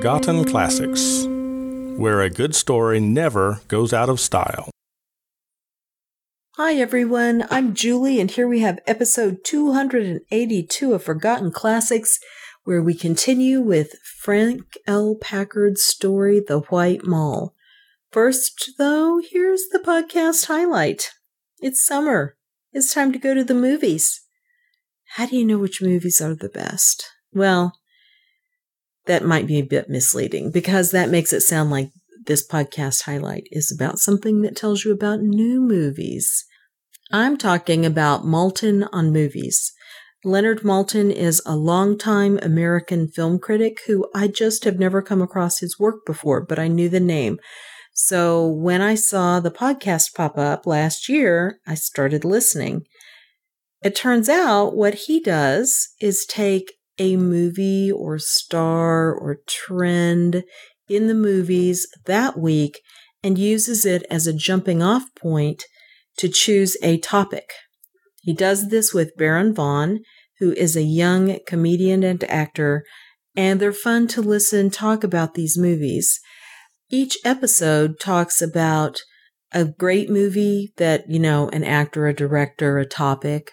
Forgotten Classics, where a good story never goes out of style. Hi, everyone. I'm Julie, and here we have episode 282 of Forgotten Classics, where we continue with Frank L. Packard's story, The White Moll. First, though, here's the podcast highlight. It's summer. It's time to go to the movies. How do you know which movies are the best? Well, that might be a bit misleading because that makes it sound like this podcast highlight is about something that tells you about new movies. I'm talking about Maltin on movies. Leonard Maltin is a longtime American film critic who I just have never come across his work before, but I knew the name. So when I saw the podcast pop up last year, I started listening. It turns out what he does is take a movie or star or trend in the movies that week and uses it as a jumping off point to choose a topic. He does this with Baron Vaughn, who is a young comedian and actor, and they're fun to listen talk about these movies. Each episode talks about a great movie that, you know, an actor, a director, a topic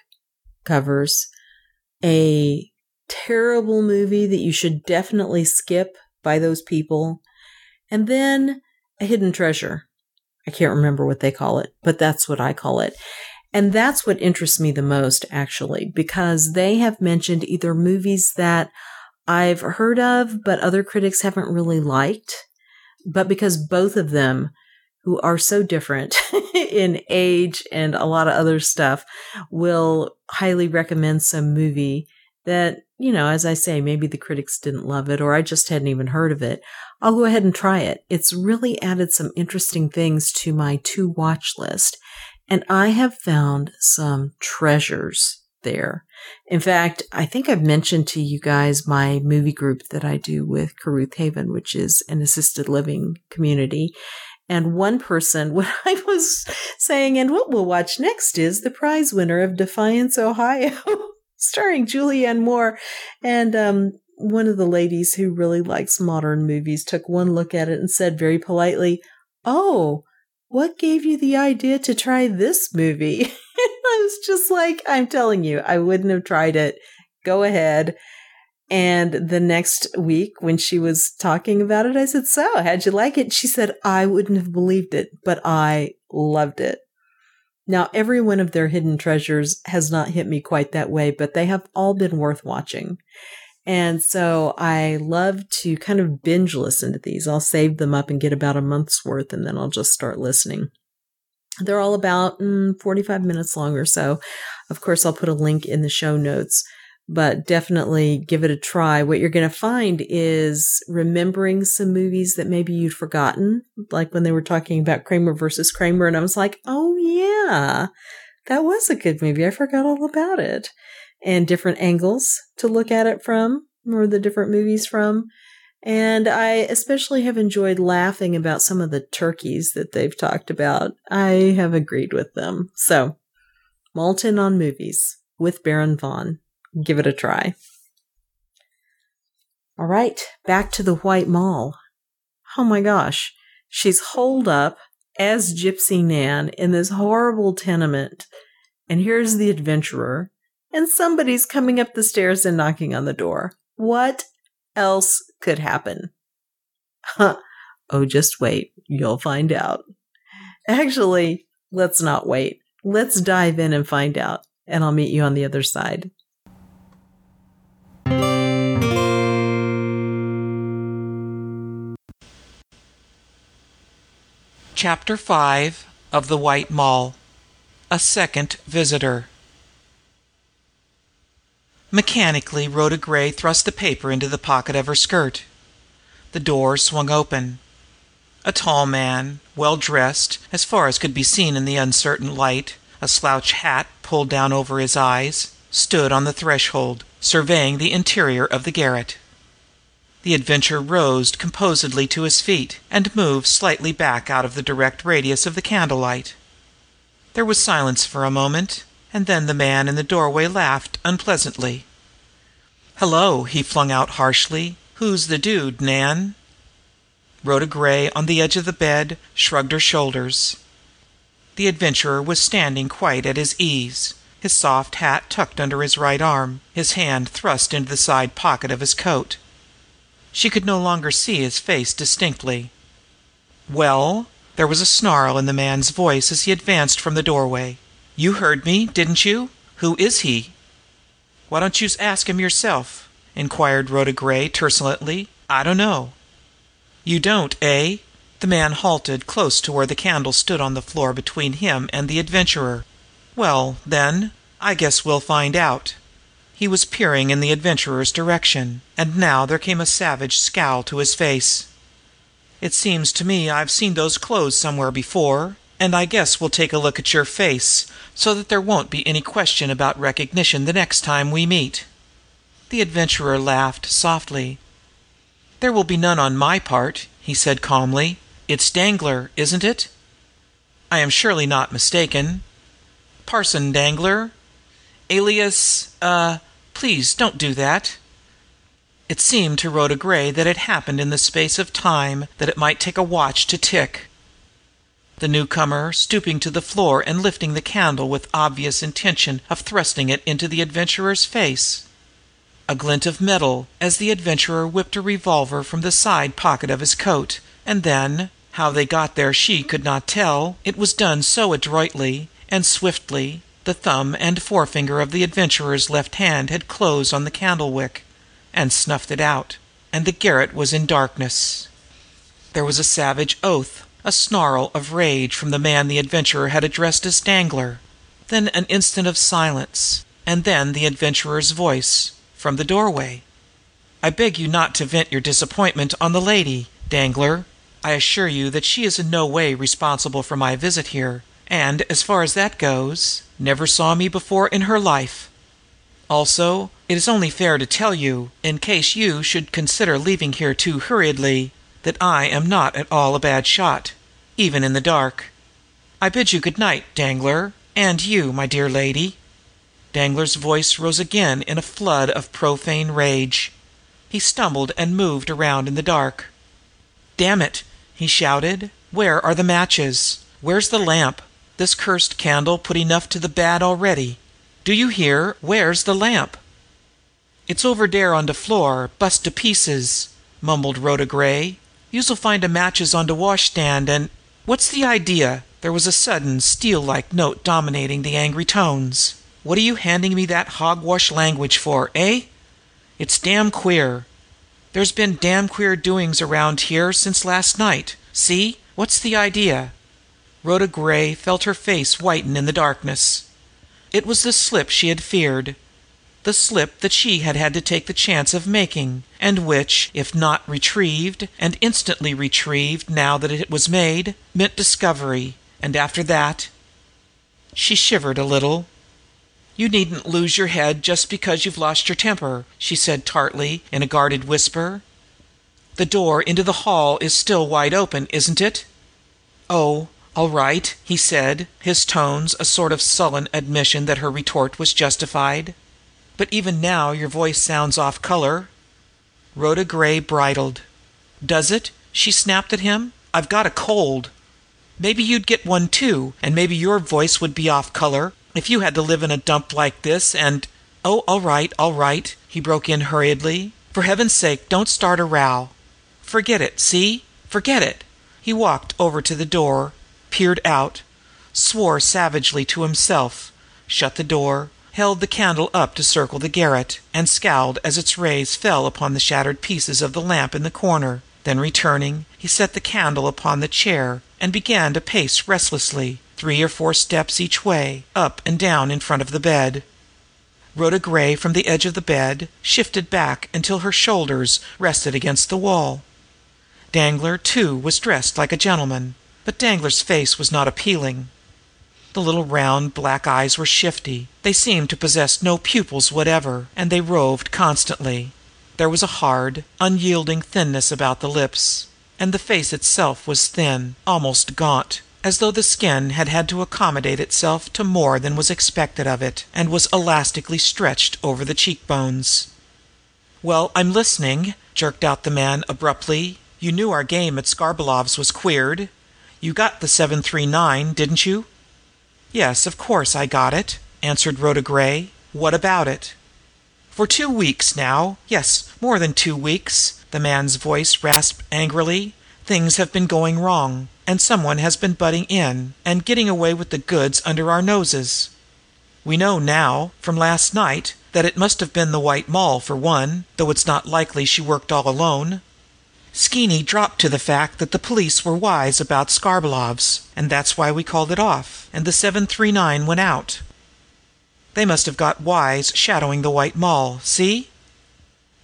covers, a terrible movie that you should definitely skip by those people, and then a hidden treasure. I can't remember what they call it, but that's what I call it. And that's what interests me the most, actually, because they have mentioned either movies that I've heard of, but other critics haven't really liked, but because both of them, who are so different in age and a lot of other stuff, will highly recommend some movie that, you know, as I say, maybe the critics didn't love it or I just hadn't even heard of it, I'll go ahead and try it. It's really added some interesting things to my to watch list. And I have found some treasures there. In fact, I think I've mentioned to you guys my movie group that I do with Caruth Haven, which is an assisted living community. And one person, what I was saying, and what we'll watch next is the prize winner of Defiance, Ohio. starring Julianne Moore. And um, one of the ladies who really likes modern movies took one look at it and said very politely, Oh, what gave you the idea to try this movie? I was just like, I'm telling you, I wouldn't have tried it. Go ahead. And the next week, when she was talking about it, I said, So, how'd you like it? She said, I wouldn't have believed it, but I loved it. Now, every one of their hidden treasures has not hit me quite that way, but they have all been worth watching. And so I love to kind of binge listen to these. I'll save them up and get about a month's worth, and then I'll just start listening. They're all about mm, 45 minutes long or so. Of course, I'll put a link in the show notes but definitely give it a try. What you're going to find is remembering some movies that maybe you'd forgotten, like when they were talking about Kramer versus Kramer, and I was like, oh yeah, that was a good movie. I forgot all about it. And different angles to look at it from, or the different movies from. And I especially have enjoyed laughing about some of the turkeys that they've talked about. I have agreed with them. So, Maltin on movies with Baron Vaughn give it a try. All right, back to the White Moll. Oh my gosh, she's holed up as Gypsy Nan in this horrible tenement. And here's the adventurer, and somebody's coming up the stairs and knocking on the door. What else could happen? Huh. Oh, just wait. You'll find out. Actually, let's not wait. Let's dive in and find out, and I'll meet you on the other side. Chapter 5 of The White Moll A Second Visitor Mechanically, Rhoda Gray thrust the paper into the pocket of her skirt. The door swung open. A tall man, well dressed as far as could be seen in the uncertain light, a slouch hat pulled down over his eyes, stood on the threshold, surveying the interior of the garret. The adventurer rose composedly to his feet and moved slightly back out of the direct radius of the candlelight. There was silence for a moment, and then the man in the doorway laughed unpleasantly. "Hello!" he flung out harshly. "Who's the dude, Nan?" Rhoda Gray, on the edge of the bed, shrugged her shoulders. The Adventurer was standing quite at his ease, his soft hat tucked under his right arm, his hand thrust into the side pocket of his coat. She could no longer see his face distinctly. "Well?" There was a snarl in the man's voice as he advanced from the doorway. "You heard me, didn't you? Who is he?" "Why don't youse ask him yerself?" inquired Rhoda Gray truculently. "I dunno." "You don't, eh?" The man halted close to where the candle stood on the floor between him and the Adventurer. "Well, then, I guess we'll find out." He was peering in the Adventurer's direction, and now there came a savage scowl to his face. "It seems to me I've seen those clothes somewhere before, and I guess we'll take a look at your face, so that there won't be any question about recognition the next time we meet." The Adventurer laughed softly. "There will be none on my part," he said calmly. "It's Danglar, isn't it? I am surely not mistaken. Parson Danglar, alias er please don't do that." It seemed to Rhoda Gray that it happened in the space of time that it might take a watch to tick. The newcomer, stooping to the floor and lifting the candle with obvious intention of thrusting it into the Adventurer's face. A glint of metal, as the Adventurer whipped a revolver from the side pocket of his coat, and then how they got there she could not tell, it was done so adroitly and swiftly the thumb and forefinger of the Adventurer's left hand had closed on the candle wick and snuffed it out, and the garret was in darkness. There was a savage oath, a snarl of rage from the man the Adventurer had addressed as Danglar, then an instant of silence, and then the Adventurer's voice from the doorway. "I beg you not to vent your disappointment on the lady, Danglar. I assure you that she is in no way responsible for my visit here, and, as far as that goes, never saw me before in her life. Also, it is only fair to tell you, in case you should consider leaving here too hurriedly, that I am not at all a bad shot, even in the dark. I bid you good night, Danglar, and you, my dear lady." Danglar's voice rose again in a flood of profane rage. He stumbled and moved around in the dark. "Damn it!" he shouted. "Where are the matches? Where's the lamp? This cursed candle put enough to the bad already. Do you hear? Where's the lamp?" "It's over dere on de floor, bust to pieces," mumbled Rhoda Gray. "Youse'll find de matches on de washstand, an' what's the idea?" There was a sudden steel like note dominating the angry tones. "What are you handing me that hogwash language for, eh? It's damn queer. There's been damn queer doings around here since last night. See? What's the idea?" Rhoda Gray felt her face whiten in the darkness. It was the slip she had feared the slip that she had had to take the chance of making, and which, if not retrieved, and instantly retrieved now that it was made, meant discovery, and after that She shivered a little. "You needn't lose your head just because you've lost your temper," she said tartly, in a guarded whisper. "The door into the hall is still wide open, isn't it?" "Oh, all right," he said, his tones a sort of sullen admission that her retort was justified. "But even now your voice sounds off color." Rhoda Gray bridled. "Does it?" she snapped at him. "I've got a cold. Maybe you'd get one too, and maybe your voice would be off color, if you had to live in a dump like this, and "Oh, all right, all right!" he broke in hurriedly. "For heaven's sake don't start a row. Forget it, see? Forget it!" He walked over to the door peered out, swore savagely to himself, shut the door, held the candle up to circle the garret, and scowled as its rays fell upon the shattered pieces of the lamp in the corner; then returning, he set the candle upon the chair and began to pace restlessly, three or four steps each way, up and down in front of the bed. Rhoda Gray, from the edge of the bed, shifted back until her shoulders rested against the wall. Danglar, too, was dressed like a gentleman. But Danglar's face was not appealing. The little round black eyes were shifty; they seemed to possess no pupils whatever, and they roved constantly. There was a hard, unyielding thinness about the lips, and the face itself was thin, almost gaunt, as though the skin had had to accommodate itself to more than was expected of it, and was elastically stretched over the cheekbones. "Well, I'm listening!" jerked out the man abruptly. You knew our game at Skarbolov's was queered. You got the seven three nine, didn't you?" "Yes, of course I got it," answered Rhoda Gray. "What about it?" "For two weeks now yes, more than two weeks," the man's voice rasped angrily, "things have been going wrong, and someone has been butting in and getting away with the goods under our noses. We know now, from last night, that it must have been the White Moll for one, though it's not likely she worked all alone. Skeeny dropped to the fact that the police were wise about Skarbolov's, and that's why we called it off, and the seven three nine went out. They must have got wise shadowing the White Moll see?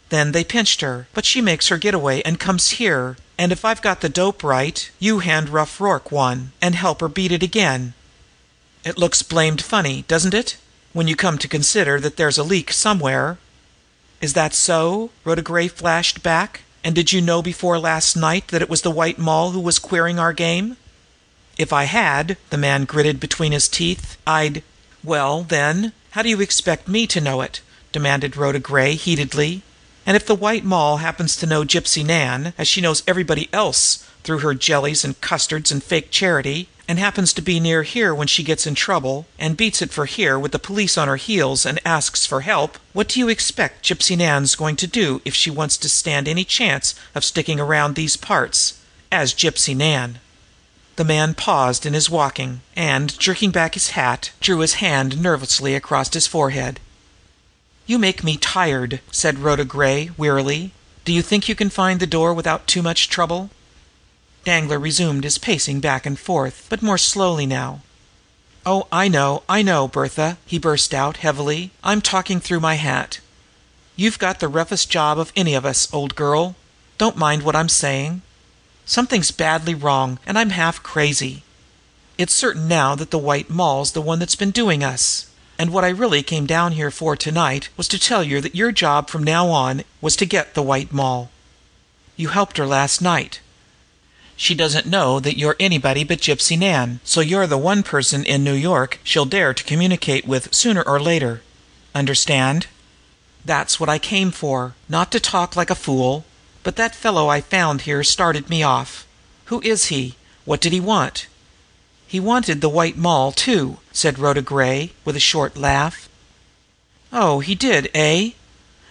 Then they pinched her, but she makes her getaway and comes here, and if I've got the dope right, you hand Rough Rorke one and help her beat it again. It looks blamed funny, doesn't it, when you come to consider that there's a leak somewhere?" "Is that so?" Rhoda Gray flashed back. And did you know before last night that it was the White Moll who was queering our game?" "If I had," the man gritted between his teeth, "I'd "Well, then, how do you expect me to know it?" demanded Rhoda Gray heatedly. "And if the White Moll happens to know Gypsy Nan, as she knows everybody else through her jellies and custards and fake charity, and happens to be near here when she gets in trouble, and beats it for here with the police on her heels and asks for help, what do you expect Gypsy Nan's going to do if she wants to stand any chance of sticking around these parts as Gypsy Nan?" The man paused in his walking, and, jerking back his hat, drew his hand nervously across his forehead. "You make me tired," said Rhoda Gray wearily. "Do you think you can find the door without too much trouble?" Danglar resumed his pacing back and forth, but more slowly now. "Oh, I know, I know, Bertha!" he burst out heavily. "I'm talking through my hat. You've got the roughest job of any of us, old girl. Don't mind what I'm saying. Something's badly wrong, and I'm half crazy. It's certain now that the White Moll's the one that's been doing us. And what I really came down here for to night was to tell you that your job from now on was to get the White Moll. You helped her last night. She doesn't know that you're anybody but Gypsy Nan, so you're the one person in New York she'll dare to communicate with sooner or later. Understand? That's what I came for not to talk like a fool. But that fellow I found here started me off. Who is he? What did he want?" "He wanted the White Moll, too," said Rhoda Gray, with a short laugh. "Oh, he did, eh?"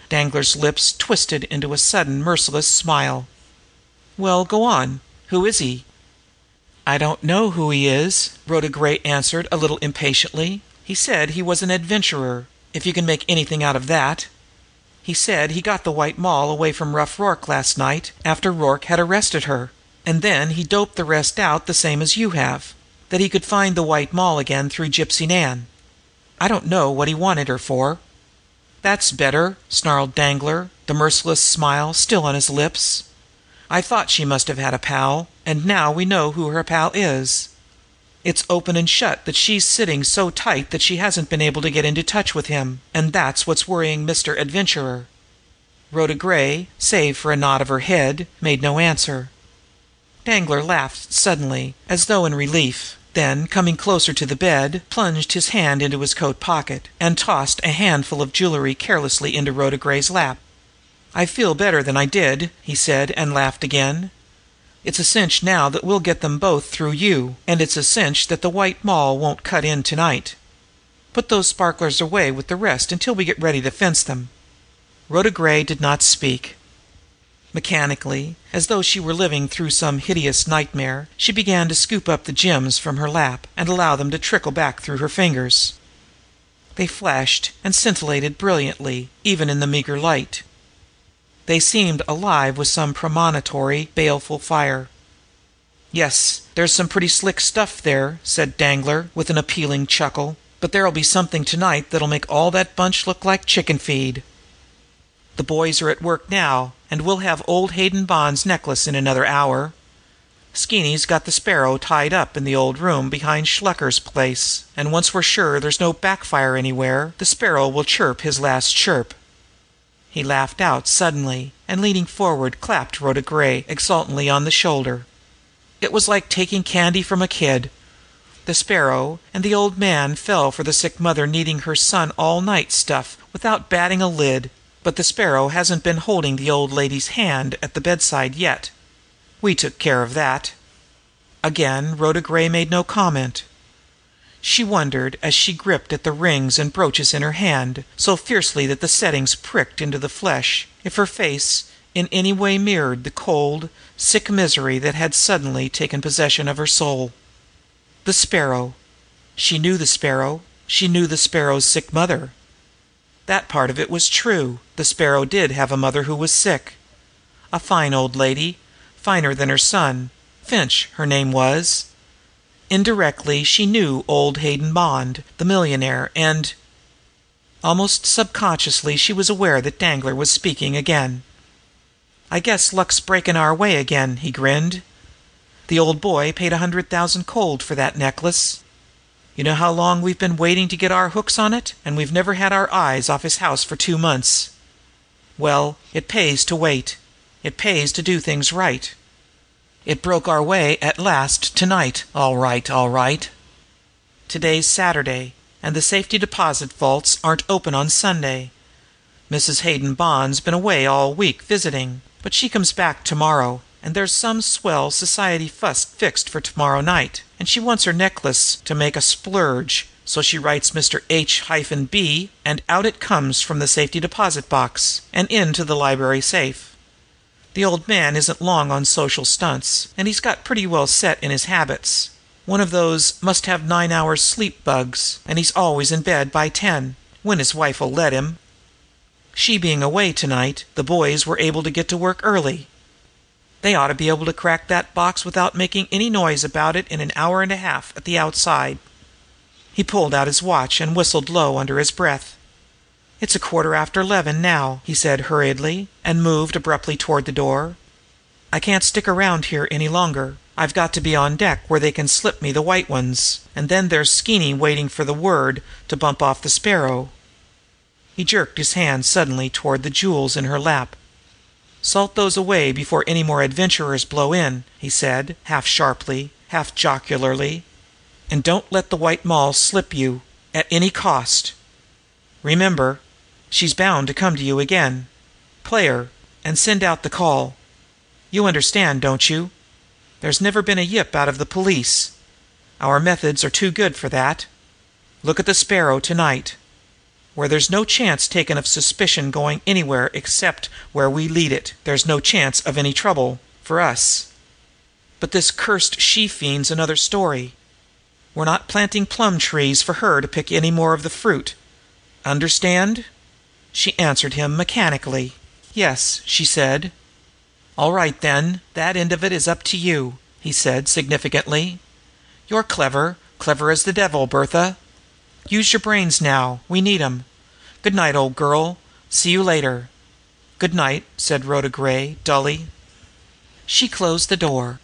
Danglar's lips twisted into a sudden merciless smile. "Well, go on. Who is he?" "I don't know who he is," Rhoda Gray answered a little impatiently. "He said he was an adventurer, if you can make anything out of that. He said he got the White Moll away from Rough Rorke last night, after Rorke had arrested her, and then he doped the rest out the same as you have that he could find the White Moll again through Gypsy Nan. I don't know what he wanted her for." "That's better!" snarled Danglar, the merciless smile still on his lips. I thought she must have had a pal, and now we know who her pal is. It's open and shut that she's sitting so tight that she hasn't been able to get into touch with him, and that's what's worrying Mr. Adventurer." Rhoda Gray, save for a nod of her head, made no answer. Danglar laughed suddenly, as though in relief, then, coming closer to the bed, plunged his hand into his coat pocket and tossed a handful of jewelry carelessly into Rhoda Gray's lap. "I feel better than I did," he said, and laughed again. "It's a cinch now that we'll get them both through you, and it's a cinch that the White Moll won't cut in to night. Put those sparklers away with the rest until we get ready to fence them." Rhoda Gray did not speak. Mechanically, as though she were living through some hideous nightmare, she began to scoop up the gems from her lap and allow them to trickle back through her fingers. They flashed and scintillated brilliantly, even in the meager light. They seemed alive with some premonitory, baleful fire. "Yes, there's some pretty slick stuff there," said Danglar, with an appealing chuckle. "But there'll be something to night that'll make all that bunch look like chicken feed. The boys are at work now, and we'll have old Hayden Bond's necklace in another hour. Skeeny's got the Sparrow tied up in the old room behind Shluker's place, and once we're sure there's no backfire anywhere, the Sparrow will chirp his last chirp. He laughed out suddenly, and leaning forward clapped Rhoda Gray exultantly on the shoulder. It was like taking candy from a kid. The Sparrow and the old man fell for the sick mother needing her son all night stuff without batting a lid, but the Sparrow hasn't been holding the old lady's hand at the bedside yet. We took care of that." Again Rhoda Gray made no comment. She wondered, as she gripped at the rings and brooches in her hand, so fiercely that the settings pricked into the flesh, if her face in any way mirrored the cold, sick misery that had suddenly taken possession of her soul. The Sparrow! She knew the Sparrow; she knew the Sparrow's sick mother. That part of it was true the Sparrow did have a mother who was sick. A fine old lady, finer than her son. Finch, her name was. Indirectly she knew old Hayden Bond, the millionaire, and Almost subconsciously she was aware that Danglar was speaking again. "I guess luck's breaking our way again," he grinned. "The old boy paid a hundred thousand cold for that necklace. You know how long we've been waiting to get our hooks on it, and we've never had our eyes off his house for two months. Well, it pays to wait. It pays to do things right. It broke our way at last to night, all right, all right. Today's Saturday, and the safety deposit vaults aren't open on Sunday. Mrs. Hayden Bond's been away all week visiting, but she comes back tomorrow, and there's some swell society fuss fixed for tomorrow night, and she wants her necklace to make a splurge, so she writes Mr. H B, and out it comes from the safety deposit box and into the library safe. The old man isn't long on social stunts, and he's got pretty well set in his habits. One of those must have nine hours sleep bugs, and he's always in bed by ten, when his wife'll let him. She being away to night, the boys were able to get to work early. They ought to be able to crack that box without making any noise about it in an hour and a half at the outside. He pulled out his watch and whistled low under his breath. "It's a quarter after eleven now," he said hurriedly, and moved abruptly toward the door. "I can't stick around here any longer. I've got to be on deck where they can slip me the white ones, and then there's Skeeny waiting for the word to bump off the Sparrow." He jerked his hand suddenly toward the jewels in her lap. "Salt those away before any more adventurers blow in," he said, half sharply, half jocularly. "And don't let the White Moll slip you at any cost. Remember! She's bound to come to you again. Play her, and send out the call. You understand, don't you? There's never been a yip out of the police. Our methods are too good for that. Look at the Sparrow to night. Where there's no chance taken of suspicion going anywhere except where we lead it, there's no chance of any trouble for us. But this cursed she fiend's another story. We're not planting plum trees for her to pick any more of the fruit. Understand?" She answered him mechanically. "Yes," she said. "All right, then, that end of it is up to you," he said significantly. "You're clever, clever as the devil, Bertha. Use your brains now. We need 'em. Good night, old girl. See you later." "Good night," said Rhoda Gray dully. She closed the door.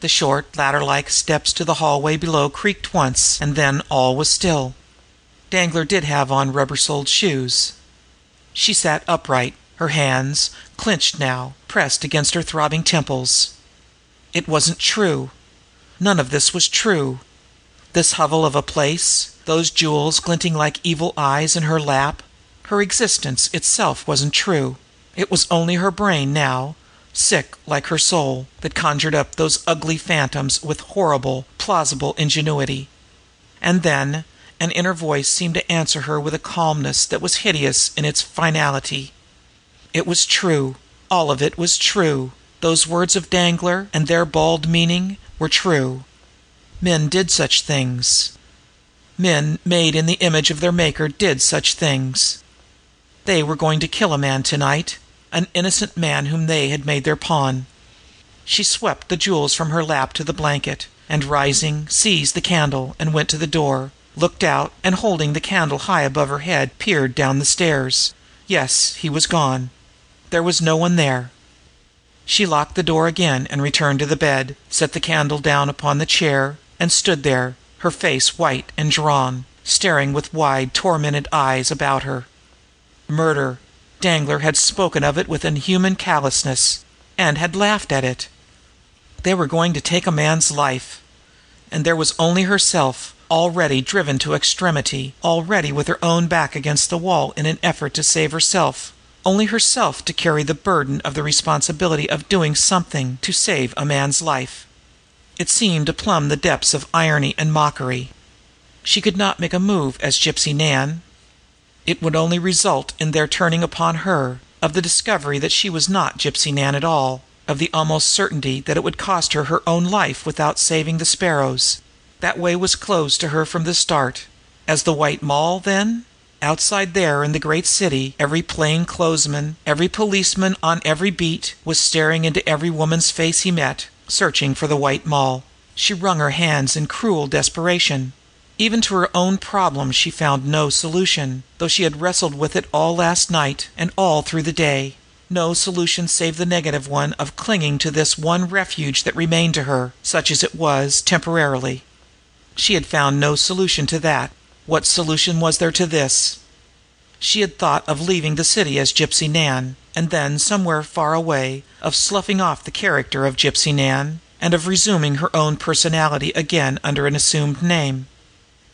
The short, ladder like steps to the hallway below creaked once, and then all was still. Danglar did have on rubber soled shoes. She sat upright, her hands, clenched now, pressed against her throbbing temples. It wasn't true. None of this was true. This hovel of a place, those jewels glinting like evil eyes in her lap, her existence itself wasn't true. It was only her brain now, sick like her soul, that conjured up those ugly phantoms with horrible, plausible ingenuity. And then an inner voice seemed to answer her with a calmness that was hideous in its finality. It was true. All of it was true. Those words of Danglar, and their bald meaning, were true. Men did such things. Men made in the image of their Maker did such things. They were going to kill a man to night, an innocent man whom they had made their pawn. She swept the jewels from her lap to the blanket, and rising, seized the candle and went to the door, looked out, and holding the candle high above her head, peered down the stairs. Yes, he was gone. There was no one there. She locked the door again and returned to the bed, set the candle down upon the chair, and stood there, her face white and drawn, staring with wide, tormented eyes about her. Murder! Danglar had spoken of it with inhuman callousness, and had laughed at it. They were going to take a man's life. And there was only herself, already driven to extremity, already with her own back against the wall in an effort to save herself. only herself to carry the burden of the responsibility of doing something to save a man's life. It seemed to plumb the depths of irony and mockery. She could not make a move as Gypsy Nan. It would only result in their turning upon her, of the discovery that she was not Gypsy Nan at all, of the almost certainty that it would cost her her own life without saving the Sparrow's. That way was closed to her from the start. As the White Moll, then? Outside there in the great city every plain clothes man, every policeman on every beat, was staring into every woman's face he met, searching for the White Moll. She wrung her hands in cruel desperation. Even to her own problem she found no solution, though she had wrestled with it all last night and all through the day no solution save the negative one of clinging to this one refuge that remained to her, such as it was temporarily. She had found no solution to that. What solution was there to this? She had thought of leaving the city as Gypsy Nan, and then, somewhere far away, of sloughing off the character of Gypsy Nan, and of resuming her own personality again under an assumed name.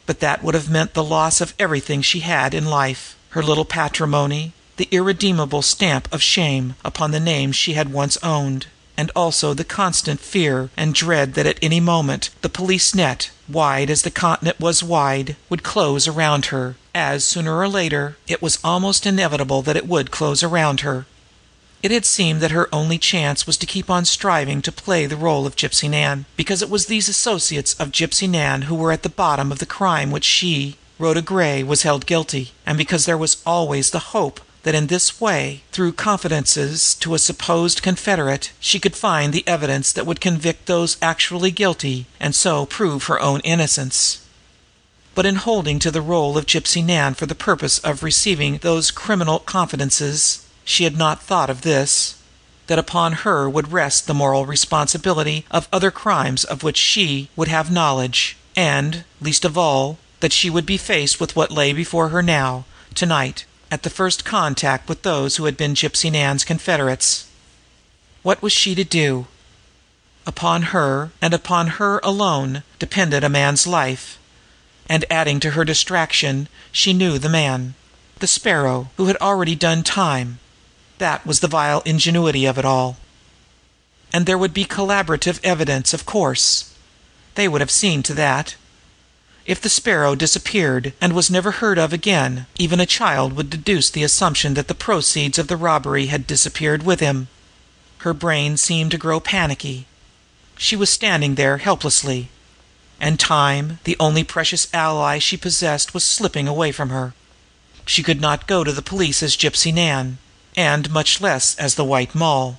But that would have meant the loss of everything she had in life her little patrimony, the irredeemable stamp of shame upon the name she had once owned and also the constant fear and dread that at any moment the police net, wide as the continent was wide, would close around her, as, sooner or later, it was almost inevitable that it would close around her. It had seemed that her only chance was to keep on striving to play the role of Gypsy Nan, because it was these associates of Gypsy Nan who were at the bottom of the crime which she, Rhoda Gray, was held guilty, and because there was always the hope that in this way, through confidences to a supposed confederate, she could find the evidence that would convict those actually guilty and so prove her own innocence. But in holding to the role of Gypsy Nan for the purpose of receiving those criminal confidences, she had not thought of this that upon her would rest the moral responsibility of other crimes of which she would have knowledge, and, least of all, that she would be faced with what lay before her now, tonight, at the first contact with those who had been Gypsy Nan's confederates. What was she to do? Upon her, and upon her alone, depended a man's life. And adding to her distraction, she knew the man the Sparrow, who had already done time. That was the vile ingenuity of it all. And there would be collaborative evidence, of course. They would have seen to that. If the Sparrow disappeared and was never heard of again, even a child would deduce the assumption that the proceeds of the robbery had disappeared with him. Her brain seemed to grow panicky. She was standing there helplessly. And time, the only precious ally she possessed, was slipping away from her. She could not go to the police as Gypsy Nan, and much less as the White Moll.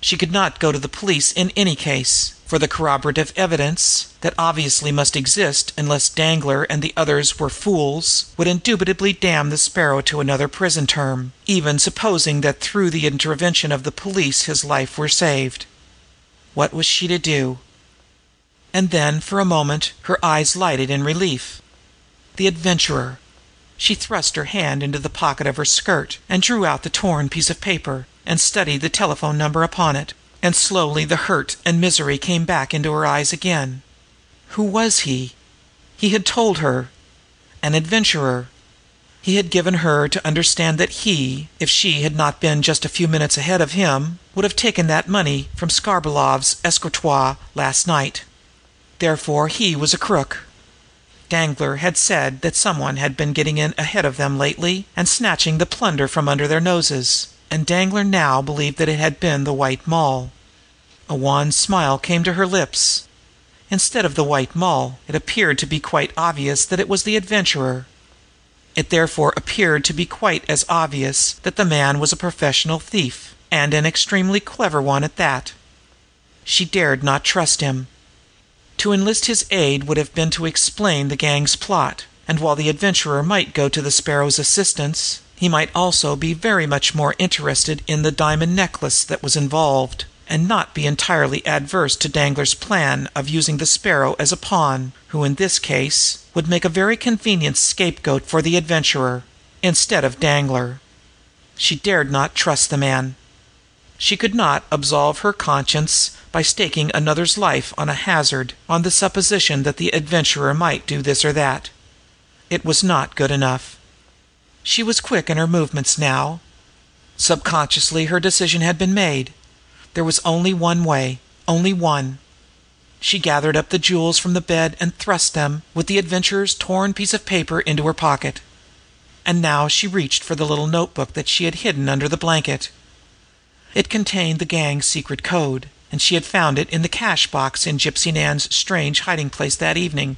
She could not go to the police in any case for the corroborative evidence that obviously must exist unless Danglar and the others were fools would indubitably damn the Sparrow to another prison term, even supposing that through the intervention of the police his life were saved. What was she to do? And then, for a moment, her eyes lighted in relief. The Adventurer! She thrust her hand into the pocket of her skirt and drew out the torn piece of paper and studied the telephone number upon it. And slowly the hurt and misery came back into her eyes again. Who was he? He had told her. An adventurer. He had given her to understand that he, if she had not been just a few minutes ahead of him, would have taken that money from Skarbolov's escritoire last night. Therefore he was a crook. Danglar had said that someone had been getting in ahead of them lately and snatching the plunder from under their noses and Danglar now believed that it had been the White Moll. A wan smile came to her lips. Instead of the White Moll, it appeared to be quite obvious that it was the Adventurer. It therefore appeared to be quite as obvious that the man was a professional thief, and an extremely clever one at that. She dared not trust him. To enlist his aid would have been to explain the gang's plot, and while the Adventurer might go to the Sparrow's assistance, he might also be very much more interested in the diamond necklace that was involved, and not be entirely adverse to Danglar's plan of using the Sparrow as a pawn, who in this case would make a very convenient scapegoat for the Adventurer, instead of Danglar. She dared not trust the man. She could not absolve her conscience by staking another's life on a hazard on the supposition that the Adventurer might do this or that. It was not good enough. She was quick in her movements now. Subconsciously her decision had been made. There was only one way only one. She gathered up the jewels from the bed and thrust them, with the Adventurer's torn piece of paper, into her pocket. And now she reached for the little notebook that she had hidden under the blanket. It contained the gang's secret code, and she had found it in the cash box in Gypsy Nan's strange hiding place that evening.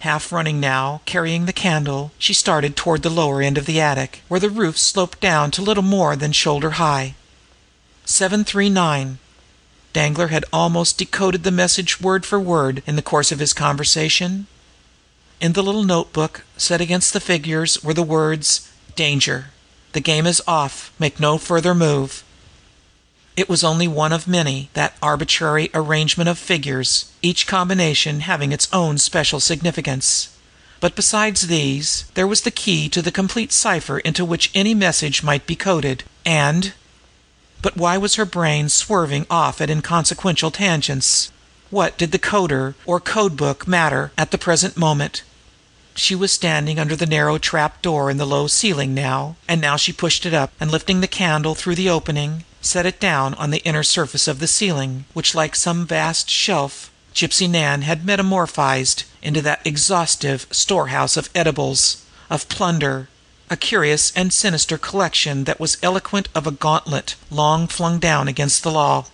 Half running now, carrying the candle, she started toward the lower end of the attic, where the roof sloped down to little more than shoulder high. Seven three nine. Danglar had almost decoded the message word for word in the course of his conversation. In the little notebook, set against the figures, were the words: "Danger! The game is off. Make no further move." It was only one of many, that arbitrary arrangement of figures, each combination having its own special significance; but besides these, there was the key to the complete cipher into which any message might be coded, and but why was her brain swerving off at inconsequential tangents? What did the coder, or code book, matter at the present moment? She was standing under the narrow trap door in the low ceiling now, and now she pushed it up, and lifting the candle through the opening, set it down on the inner surface of the ceiling, which, like some vast shelf, Gypsy Nan had metamorphosed into that exhaustive storehouse of edibles, of plunder, a curious and sinister collection that was eloquent of a gauntlet long flung down against the law.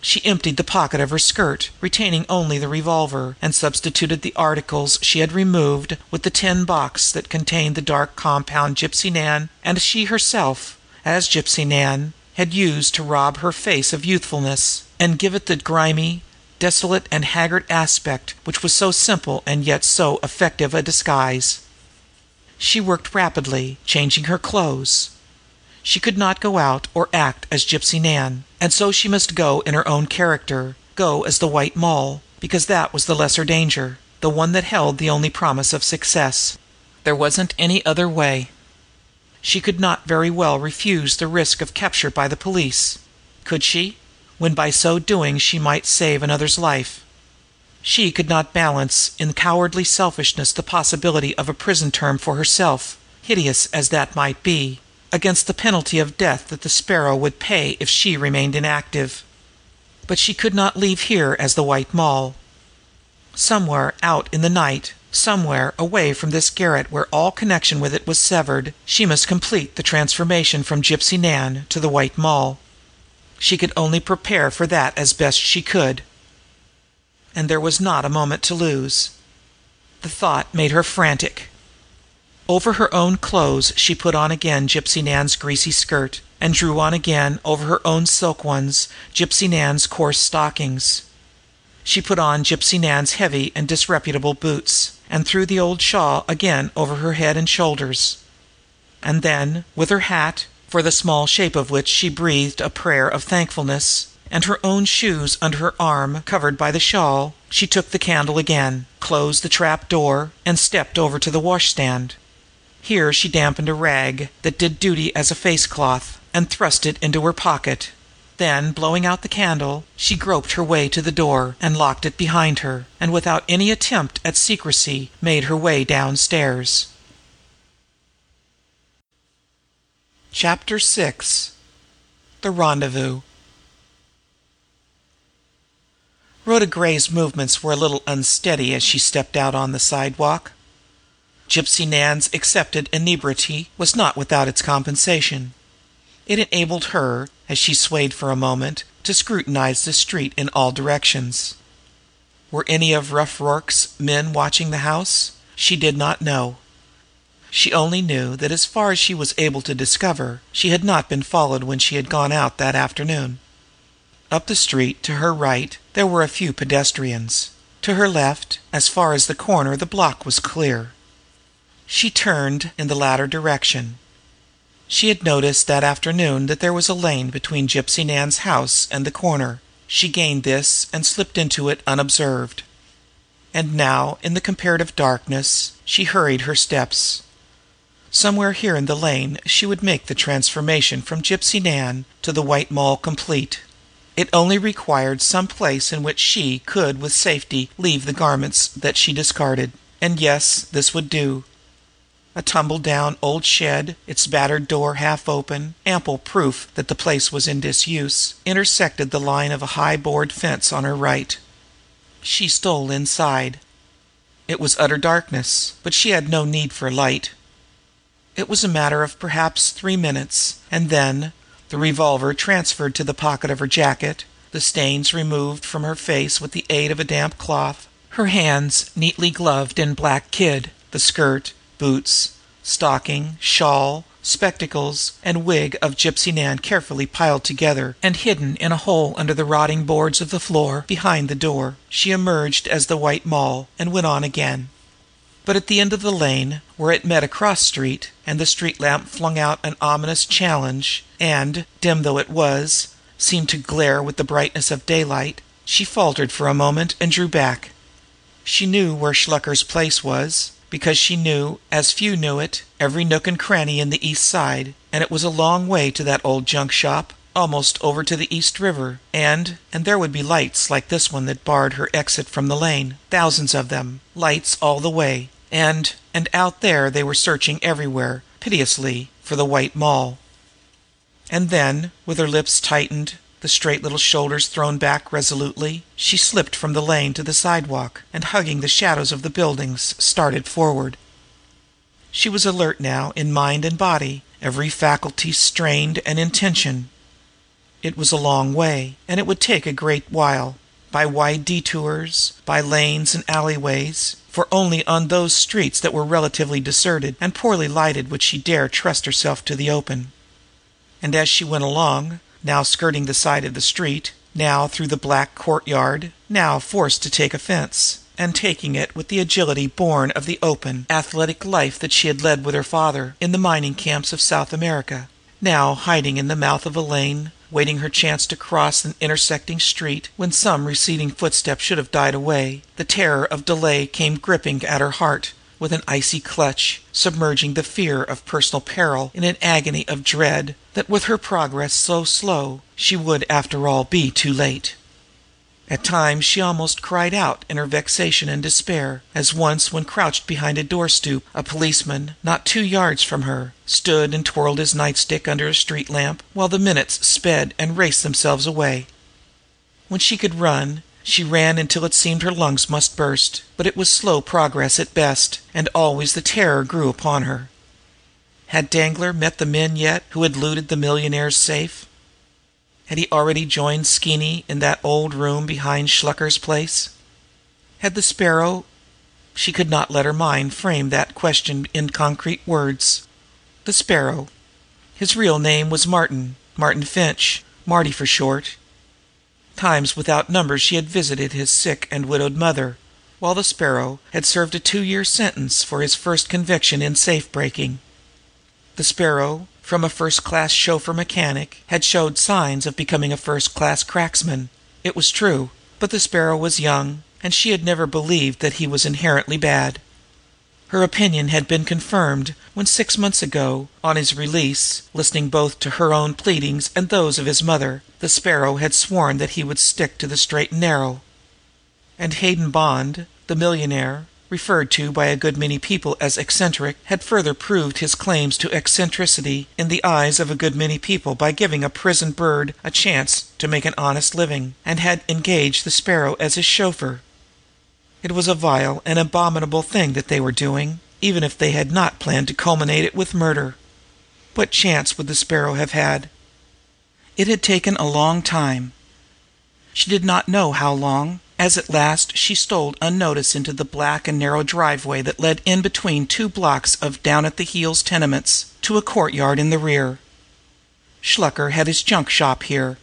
She emptied the pocket of her skirt, retaining only the revolver, and substituted the articles she had removed with the tin box that contained the dark compound Gypsy Nan, and she herself, as Gypsy Nan, had used to rob her face of youthfulness, and give it the grimy, desolate and haggard aspect which was so simple and yet so effective a disguise. She worked rapidly, changing her clothes. She could not go out or act as Gypsy Nan, and so she must go in her own character, go as the White Moll, because that was the lesser danger, the one that held the only promise of success. There wasn't any other way. She could not very well refuse the risk of capture by the police. Could she? When by so doing she might save another's life. She could not balance in cowardly selfishness the possibility of a prison term for herself, hideous as that might be, against the penalty of death that the Sparrow would pay if she remained inactive. But she could not leave here as the White Moll. Somewhere out in the night, somewhere away from this garret where all connection with it was severed, she must complete the transformation from Gypsy Nan to the White Moll. She could only prepare for that as best she could and there was not a moment to lose. The thought made her frantic. Over her own clothes she put on again Gypsy Nan's greasy skirt, and drew on again, over her own silk ones, Gypsy Nan's coarse stockings. She put on Gypsy Nan's heavy and disreputable boots, and threw the old shawl again over her head and shoulders. And then, with her hat, for the small shape of which she breathed a prayer of thankfulness, and her own shoes under her arm covered by the shawl, she took the candle again, closed the trap door, and stepped over to the washstand. Here she dampened a rag that did duty as a face cloth, and thrust it into her pocket. Then, blowing out the candle, she groped her way to the door and locked it behind her, and without any attempt at secrecy made her way downstairs. Chapter Six The Rendezvous Rhoda Gray's movements were a little unsteady as she stepped out on the sidewalk. Gypsy Nan's accepted inebriety was not without its compensation. It enabled her, as she swayed for a moment, to scrutinize the street in all directions. Were any of Rough Rorke's men watching the house? She did not know. She only knew that as far as she was able to discover, she had not been followed when she had gone out that afternoon. Up the street, to her right, there were a few pedestrians. To her left, as far as the corner, the block was clear. She turned in the latter direction. She had noticed that afternoon that there was a lane between Gypsy Nan's house and the corner. She gained this and slipped into it unobserved. And now, in the comparative darkness, she hurried her steps. Somewhere here in the lane she would make the transformation from Gypsy Nan to the White Moll complete. It only required some place in which she could with safety leave the garments that she discarded. And yes, this would do. A tumble down old shed, its battered door half open, ample proof that the place was in disuse, intersected the line of a high board fence on her right. She stole inside. It was utter darkness, but she had no need for light. It was a matter of perhaps three minutes, and then, the revolver transferred to the pocket of her jacket, the stains removed from her face with the aid of a damp cloth, her hands neatly gloved in black kid, the skirt, boots, stocking, shawl, spectacles, and wig of Gypsy Nan carefully piled together and hidden in a hole under the rotting boards of the floor behind the door, she emerged as the White Moll and went on again. But at the end of the lane, where it met a cross street, and the street lamp flung out an ominous challenge, and, dim though it was, seemed to glare with the brightness of daylight, she faltered for a moment and drew back. She knew where Shluker's place was, because she knew, as few knew it, every nook and cranny in the East Side, and it was a long way to that old junk shop, almost over to the East River, and and there would be lights like this one that barred her exit from the lane, thousands of them, lights all the way, and and out there they were searching everywhere, piteously, for the White Moll. And then, with her lips tightened, the straight little shoulders thrown back resolutely, she slipped from the lane to the sidewalk, and hugging the shadows of the buildings, started forward. She was alert now in mind and body, every faculty strained and in tension. It was a long way, and it would take a great while, by wide detours, by lanes and alleyways, for only on those streets that were relatively deserted and poorly lighted would she dare trust herself to the open. And as she went along, now skirting the side of the street, now through the black courtyard, now forced to take offense, and taking it with the agility born of the open, athletic life that she had led with her father in the mining camps of South America, now hiding in the mouth of a lane, waiting her chance to cross an intersecting street when some receding footstep should have died away, the terror of delay came gripping at her heart with an icy clutch, submerging the fear of personal peril in an agony of dread that with her progress so slow she would after all be too late. At times she almost cried out in her vexation and despair, as once when crouched behind a door stoop, a policeman, not two yards from her, stood and twirled his nightstick under a street lamp, while the minutes sped and raced themselves away. When she could run, she ran until it seemed her lungs must burst, but it was slow progress at best, and always the terror grew upon her. Had Danglar met the men yet who had looted the millionaire's safe? Had he already joined Skeeny in that old room behind Shluker's place? Had the Sparrow she could not let her mind frame that question in concrete words. The Sparrow. His real name was Martin, Martin Finch, Marty for short. Times without number she had visited his sick and widowed mother, while the Sparrow had served a two year sentence for his first conviction in safe breaking. The Sparrow, from a first class chauffeur mechanic, had showed signs of becoming a first class cracksman, it was true, but the Sparrow was young, and she had never believed that he was inherently bad. Her opinion had been confirmed when six months ago, on his release, listening both to her own pleadings and those of his mother, the Sparrow had sworn that he would stick to the straight and narrow. And Hayden Bond, the millionaire, referred to by a good many people as eccentric, had further proved his claims to eccentricity in the eyes of a good many people by giving a prison bird a chance to make an honest living, and had engaged the Sparrow as his chauffeur. It was a vile and abominable thing that they were doing, even if they had not planned to culminate it with murder. What chance would the Sparrow have had? It had taken a long time. She did not know how long, as at last she stole unnoticed into the black and narrow driveway that led in between two blocks of down at the heels tenements to a courtyard in the rear. Shluker had his junk shop here,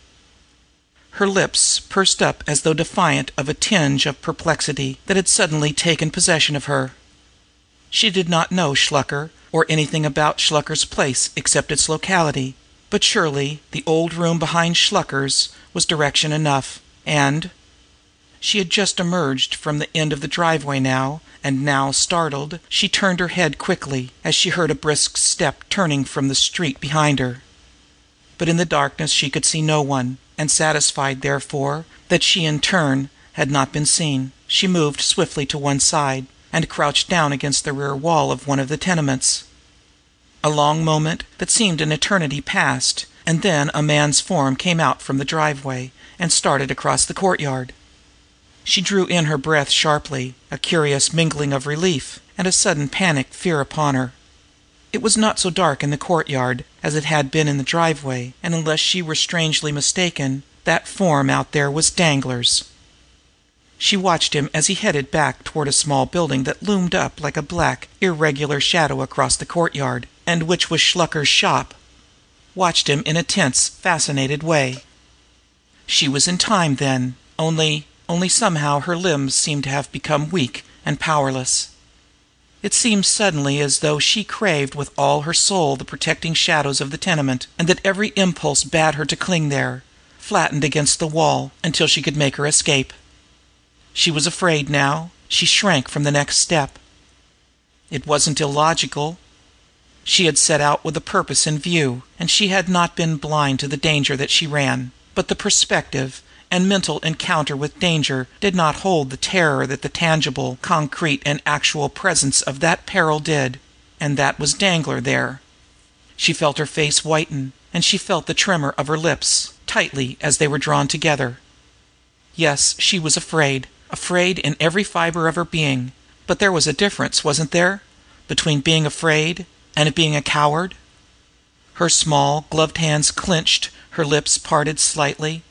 her lips pursed up as though defiant of a tinge of perplexity that had suddenly taken possession of her. She did not know Shluker, or anything about Shluker's place except its locality, but surely the old room behind Shluker's was direction enough, and she had just emerged from the end of the driveway now, and now, startled, she turned her head quickly, as she heard a brisk step turning from the street behind her. But in the darkness she could see no one, and satisfied, therefore, that she in turn had not been seen, she moved swiftly to one side, and crouched down against the rear wall of one of the tenements. A long moment that seemed an eternity passed, and then a man's form came out from the driveway and started across the courtyard. She drew in her breath sharply, a curious mingling of relief and a sudden panic fear upon her. It was not so dark in the courtyard as it had been in the driveway, and unless she were strangely mistaken, that form out there was Danglar's. She watched him as he headed back toward a small building that loomed up like a black, irregular shadow across the courtyard, and which was Shluker's shop. Watched him in a tense, fascinated way. She was in time, then, only only somehow her limbs seemed to have become weak and powerless. It seemed suddenly as though she craved with all her soul the protecting shadows of the tenement, and that every impulse bade her to cling there, flattened against the wall, until she could make her escape. She was afraid now; she shrank from the next step. It wasn't illogical. She had set out with a purpose in view, and she had not been blind to the danger that she ran; but the perspective and mental encounter with danger did not hold the terror that the tangible, concrete and actual presence of that peril did and that was Danglar there. She felt her face whiten, and she felt the tremor of her lips, tightly as they were drawn together. Yes, she was afraid, afraid in every fiber of her being, but there was a difference, wasn't there, between being afraid and being a coward? Her small, gloved hands clenched, her lips parted slightly.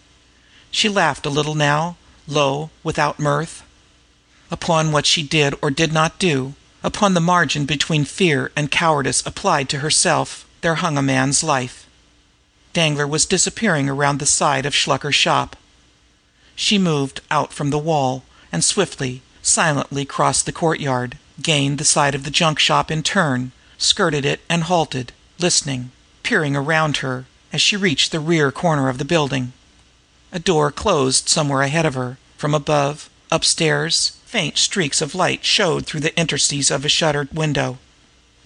She laughed a little now, low, without mirth. Upon what she did or did not do, upon the margin between fear and cowardice applied to herself, there hung a man's life. Danglar was disappearing around the side of Shluker's shop. She moved out from the wall, and swiftly, silently crossed the courtyard, gained the side of the junk shop in turn, skirted it and halted, listening, peering around her, as she reached the rear corner of the building. A door closed somewhere ahead of her; from above, upstairs, faint streaks of light showed through the interstices of a shuttered window.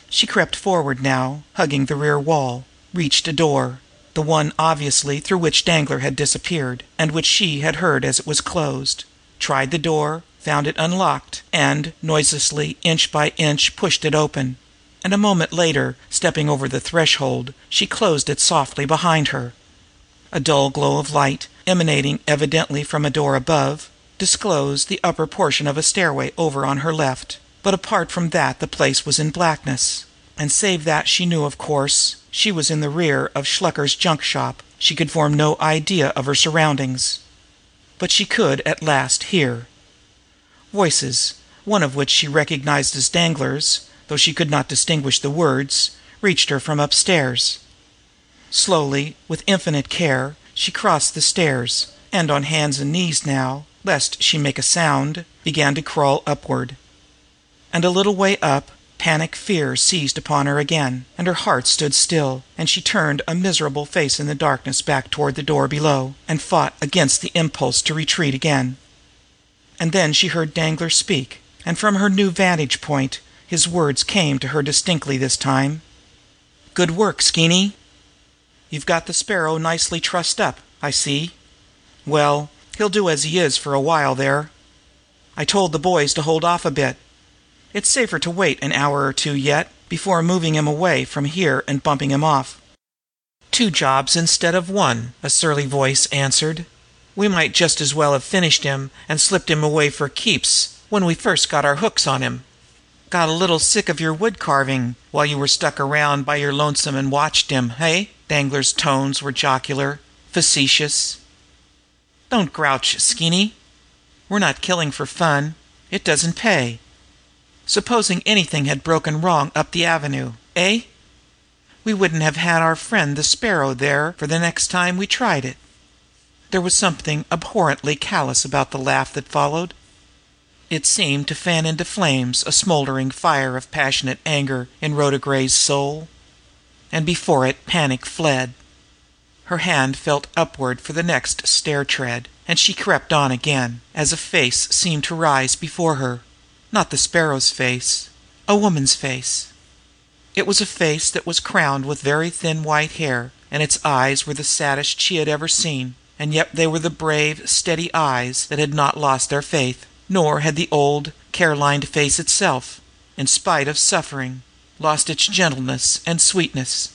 She crept forward now, hugging the rear wall, reached a door the one, obviously, through which Danglar had disappeared, and which she had heard as it was closed tried the door, found it unlocked, and, noiselessly, inch by inch, pushed it open. And a moment later, stepping over the threshold, she closed it softly behind her. A dull glow of light, emanating evidently from a door above, disclosed the upper portion of a stairway over on her left, but apart from that the place was in blackness, and save that she knew of course she was in the rear of Shluker's junk shop, she could form no idea of her surroundings. But she could at last hear voices, one of which she recognized as Danglar's, though she could not distinguish the words, reached her from upstairs. Slowly, with infinite care, she crossed the stairs, and on hands and knees now, lest she make a sound, began to crawl upward. And a little way up, panic fear seized upon her again, and her heart stood still, and she turned a miserable face in the darkness back toward the door below, and fought against the impulse to retreat again. And then she heard Danglar speak, and from her new vantage point his words came to her distinctly this time. "Good work, Skeeny! You've got the Sparrow nicely trussed up, I see. Well, he'll do as he is for a while there. I told the boys to hold off a bit. It's safer to wait an hour or two yet, before moving him away from here and bumping him off." "Two jobs instead of one," a surly voice answered. "We might just as well have finished him and slipped him away for keeps when we first got our hooks on him. Got a little sick of your wood carving while you were stuck around by your lonesome and watched him, hey?" Danglar's tones were jocular, facetious. "Don't grouch, Skeeny. We're not killing for fun. It doesn't pay. Supposing anything had broken wrong up the avenue, eh? We wouldn't have had our friend the Sparrow there for the next time we tried it." There was something abhorrently callous about the laugh that followed. It seemed to fan into flames a smoldering fire of passionate anger in Rhoda Gray's soul and before it panic fled. Her hand felt upward for the next stair tread, and she crept on again, as a face seemed to rise before her not the Sparrow's face a woman's face. It was a face that was crowned with very thin white hair, and its eyes were the saddest she had ever seen, and yet they were the brave, steady eyes that had not lost their faith, nor had the old, care lined face itself, in spite of suffering, lost its gentleness and sweetness.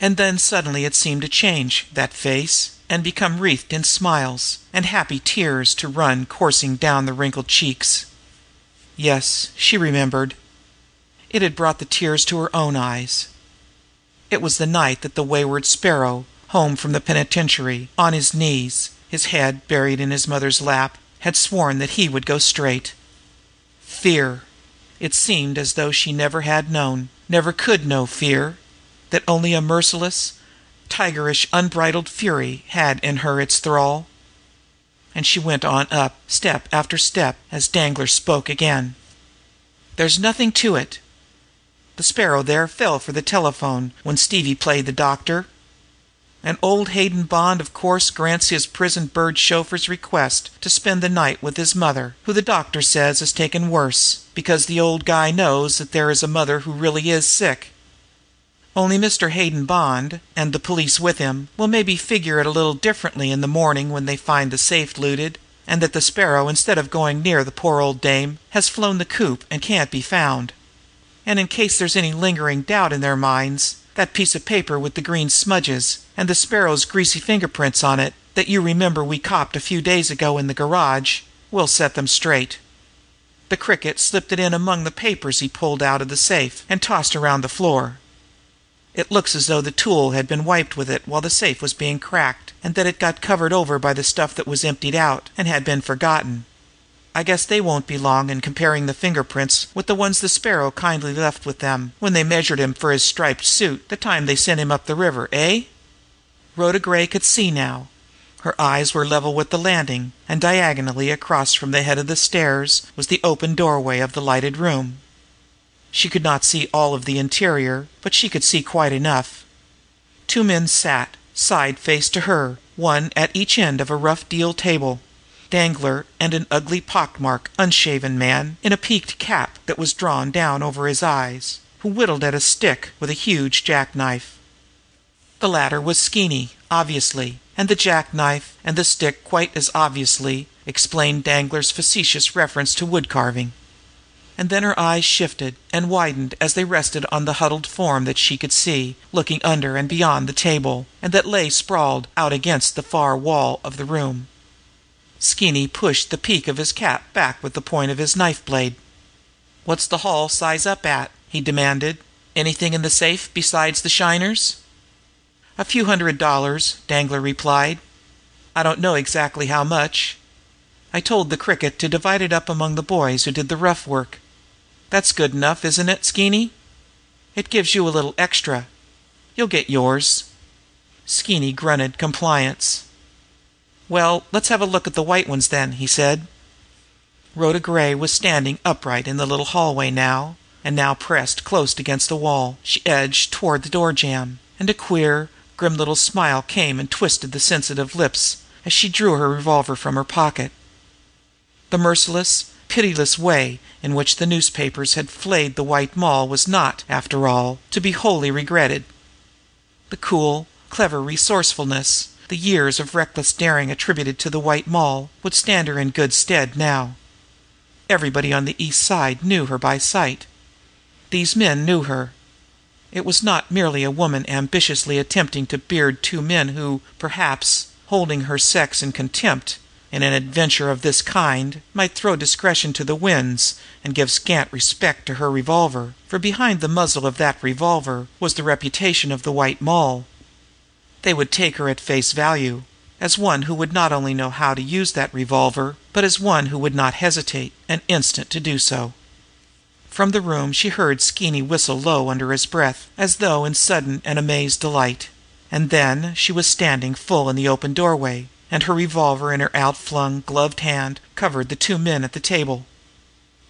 And then suddenly it seemed to change, that face, and become wreathed in smiles, and happy tears to run coursing down the wrinkled cheeks. Yes, she remembered. It had brought the tears to her own eyes. It was the night that the wayward Sparrow, home from the penitentiary, on his knees, his head buried in his mother's lap, had sworn that he would go straight. Fear! It seemed as though she never had known, never could know fear that only a merciless, tigerish, unbridled fury had in her its thrall. And she went on up, step after step, as Danglar spoke again. "There's nothing to it. The Sparrow there fell for the telephone when Stevie played the doctor. And old Hayden Bond of course grants his prison bird chauffeur's request to spend the night with his mother, who the doctor says is taken worse, because the old guy knows that there is a mother who really is sick. Only Mr. Hayden Bond, and the police with him, will maybe figure it a little differently in the morning when they find the safe looted, and that the Sparrow, instead of going near the poor old dame, has flown the coop and can't be found. And in case there's any lingering doubt in their minds, that piece of paper with the green smudges, and the Sparrow's greasy fingerprints on it, that you remember we copped a few days ago in the garage, will set them straight. The Cricket slipped it in among the papers he pulled out of the safe and tossed around the floor. It looks as though the tool had been wiped with it while the safe was being cracked, and that it got covered over by the stuff that was emptied out and had been forgotten. I guess they won't be long in comparing the fingerprints with the ones the Sparrow kindly left with them when they measured him for his striped suit the time they sent him up the river, eh?" Rhoda Gray could see now. Her eyes were level with the landing, and diagonally across from the head of the stairs was the open doorway of the lighted room. She could not see all of the interior, but she could see quite enough. Two men sat, side face to her, one at each end of a rough deal table Danglar and an ugly, pockmarked, unshaven man in a peaked cap that was drawn down over his eyes, who whittled at a stick with a huge jackknife. The latter was Skeeny, obviously, and the jackknife and the stick quite as obviously explained Danglar's facetious reference to wood carving and then her eyes shifted and widened as they rested on the huddled form that she could see, looking under and beyond the table, and that lay sprawled out against the far wall of the room. Skeeny pushed the peak of his cap back with the point of his knife blade. "What's the haul size up at?" he demanded. "Anything in the safe besides the shiners?" "A few hundred dollars," Danglar replied. "I don't know exactly how much. I told the Cricket to divide it up among the boys who did the rough work. That's good enough, isn't it, Skeeny? It gives you a little extra. You'll get yours." Skeeny grunted compliance. "Well, let's have a look at the white ones, then," he said. Rhoda Gray was standing upright in the little hallway now, and now pressed close against the wall, she edged toward the door jamb, and a queer, grim little smile came and twisted the sensitive lips as she drew her revolver from her pocket. The merciless, pitiless way in which the newspapers had flayed the White Moll was not, after all, to be wholly regretted. The cool, clever resourcefulness, the years of reckless daring attributed to the White Moll, would stand her in good stead now. Everybody on the East Side knew her by sight. These men knew her. It was not merely a woman ambitiously attempting to beard two men who, perhaps, holding her sex in contempt, in an adventure of this kind, might throw discretion to the winds and give scant respect to her revolver, for behind the muzzle of that revolver was the reputation of the White Moll. They would take her at face value, as one who would not only know how to use that revolver, but as one who would not hesitate an instant to do so. From the room she heard Skeeny whistle low under his breath, as though in sudden and amazed delight. And then she was standing full in the open doorway, and her revolver in her outflung, gloved hand covered the two men at the table.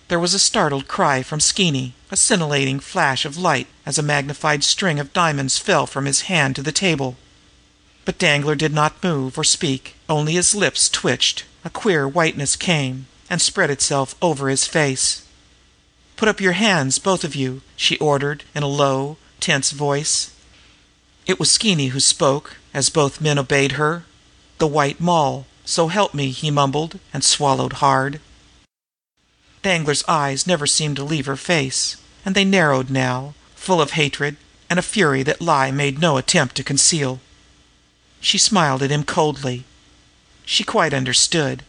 There was a startled cry from Skeeny, a scintillating flash of light as a magnified string of diamonds fell from his hand to the table. But Danglar did not move or speak, only his lips twitched, a queer whiteness came and spread itself over his face. "Put up your hands, both of you!" she ordered in a low, tense voice. It was Skeeny who spoke, as both men obeyed her. The White Moll, so help me, he mumbled, and swallowed hard. Danglar's eyes never seemed to leave her face, and they narrowed now, full of hatred and a fury that lie made no attempt to conceal. She smiled at him coldly. She quite understood.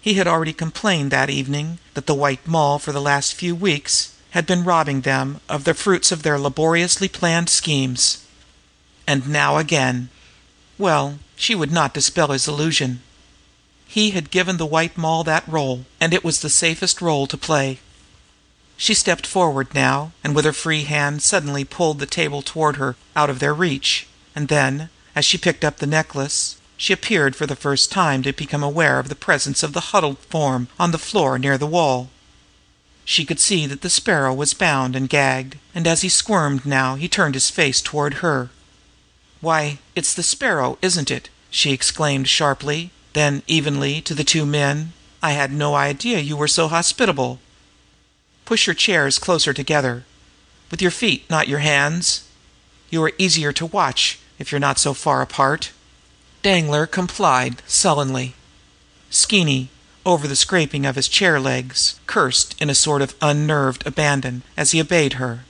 He had already complained that evening that the White Moll for the last few weeks had been robbing them of the fruits of their laboriously planned schemes. And now again! Well, she would not dispel his illusion. He had given the White Moll that role, and it was the safest role to play. She stepped forward now, and with her free hand suddenly pulled the table toward her out of their reach; and then, as she picked up the necklace, she appeared for the first time to become aware of the presence of the huddled form on the floor near the wall. She could see that the Sparrow was bound and gagged, and as he squirmed now he turned his face toward her. "Why, it's the Sparrow, isn't it?" she exclaimed sharply; then evenly to the two men: "I had no idea you were so hospitable. Push your chairs closer together with your feet, not your hands. You are easier to watch if you're not so far apart." Danglar complied sullenly. Skeeny, over the scraping of his chair legs, cursed in a sort of unnerved abandon as he obeyed her.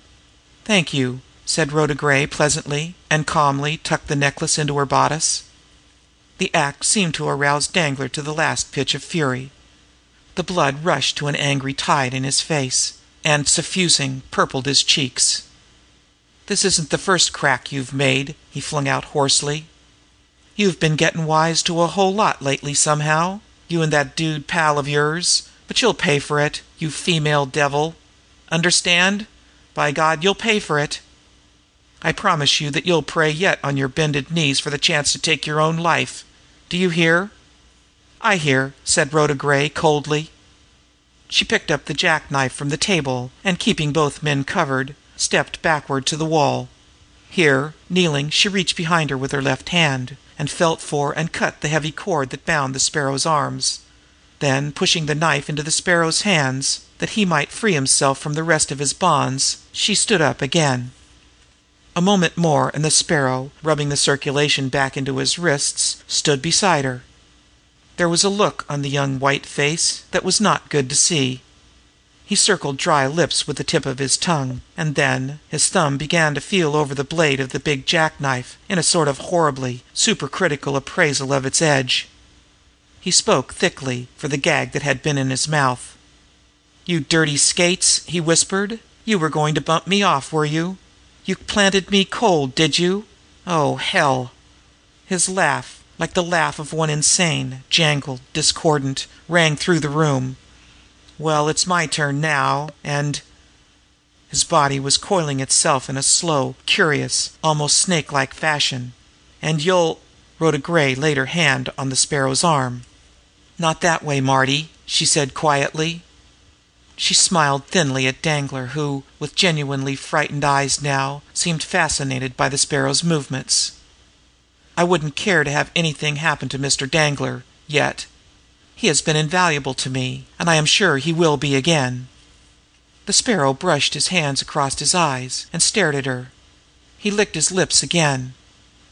"Thank you," said Rhoda Gray pleasantly, and calmly tucked the necklace into her bodice. The act seemed to arouse Danglar to the last pitch of fury. The blood rushed to an angry tide in his face, and, suffusing, purpled his cheeks. "This isn't the first crack you've made!" he flung out hoarsely. "You've been getting wise to a whole lot lately somehow, you and that dude pal of yours, but you'll pay for it, you female devil! Understand? By God, you'll pay for it! I promise you that you'll pray yet on your bended knees for the chance to take your own life. Do you hear?" "I hear," said Rhoda Gray coldly. She picked up the jackknife from the table, and, keeping both men covered, stepped backward to the wall. Here, kneeling, she reached behind her with her left hand, and felt for and cut the heavy cord that bound the Sparrow's arms. Then, pushing the knife into the Sparrow's hands, that he might free himself from the rest of his bonds, she stood up again. A moment more and the Sparrow, rubbing the circulation back into his wrists, stood beside her. There was a look on the young white face that was not good to see. He circled dry lips with the tip of his tongue, and then his thumb began to feel over the blade of the big jackknife in a sort of horribly supercritical appraisal of its edge. He spoke thickly, for the gag that had been in his mouth. "You dirty skates!" he whispered. "You were going to bump me off, were you? You planted me cold, did you? Oh, hell!" His laugh, like the laugh of one insane, jangled, discordant, rang through the room. "Well, it's my turn now, and His body was coiling itself in a slow, curious, almost snake like fashion. "And you'll Rhoda Gray laid her hand on the Sparrow's arm. "Not that way, Marty," she said quietly. She smiled thinly at Danglar, who, with genuinely frightened eyes now, seemed fascinated by the Sparrow's movements. I wouldn't care to have anything happen to Mr. Danglar yet. He has been invaluable to me, and I am sure he will be again." The Sparrow brushed his hands across his eyes and stared at her. He licked his lips again.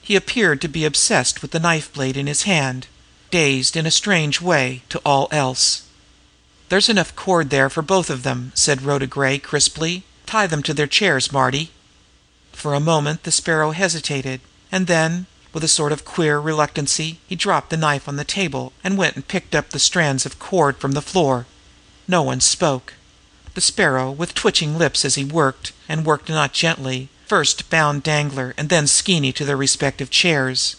He appeared to be obsessed with the knife blade in his hand, dazed in a strange way to all else. "There's enough cord there for both of them," said Rhoda Gray crisply. "Tie them to their chairs, Marty." For a moment the Sparrow hesitated, and then with a sort of queer reluctancy he dropped the knife on the table and went and picked up the strands of cord from the floor. No one spoke. The Sparrow, with twitching lips as he worked, and worked not gently, first bound Danglar and then Skeeny to their respective chairs.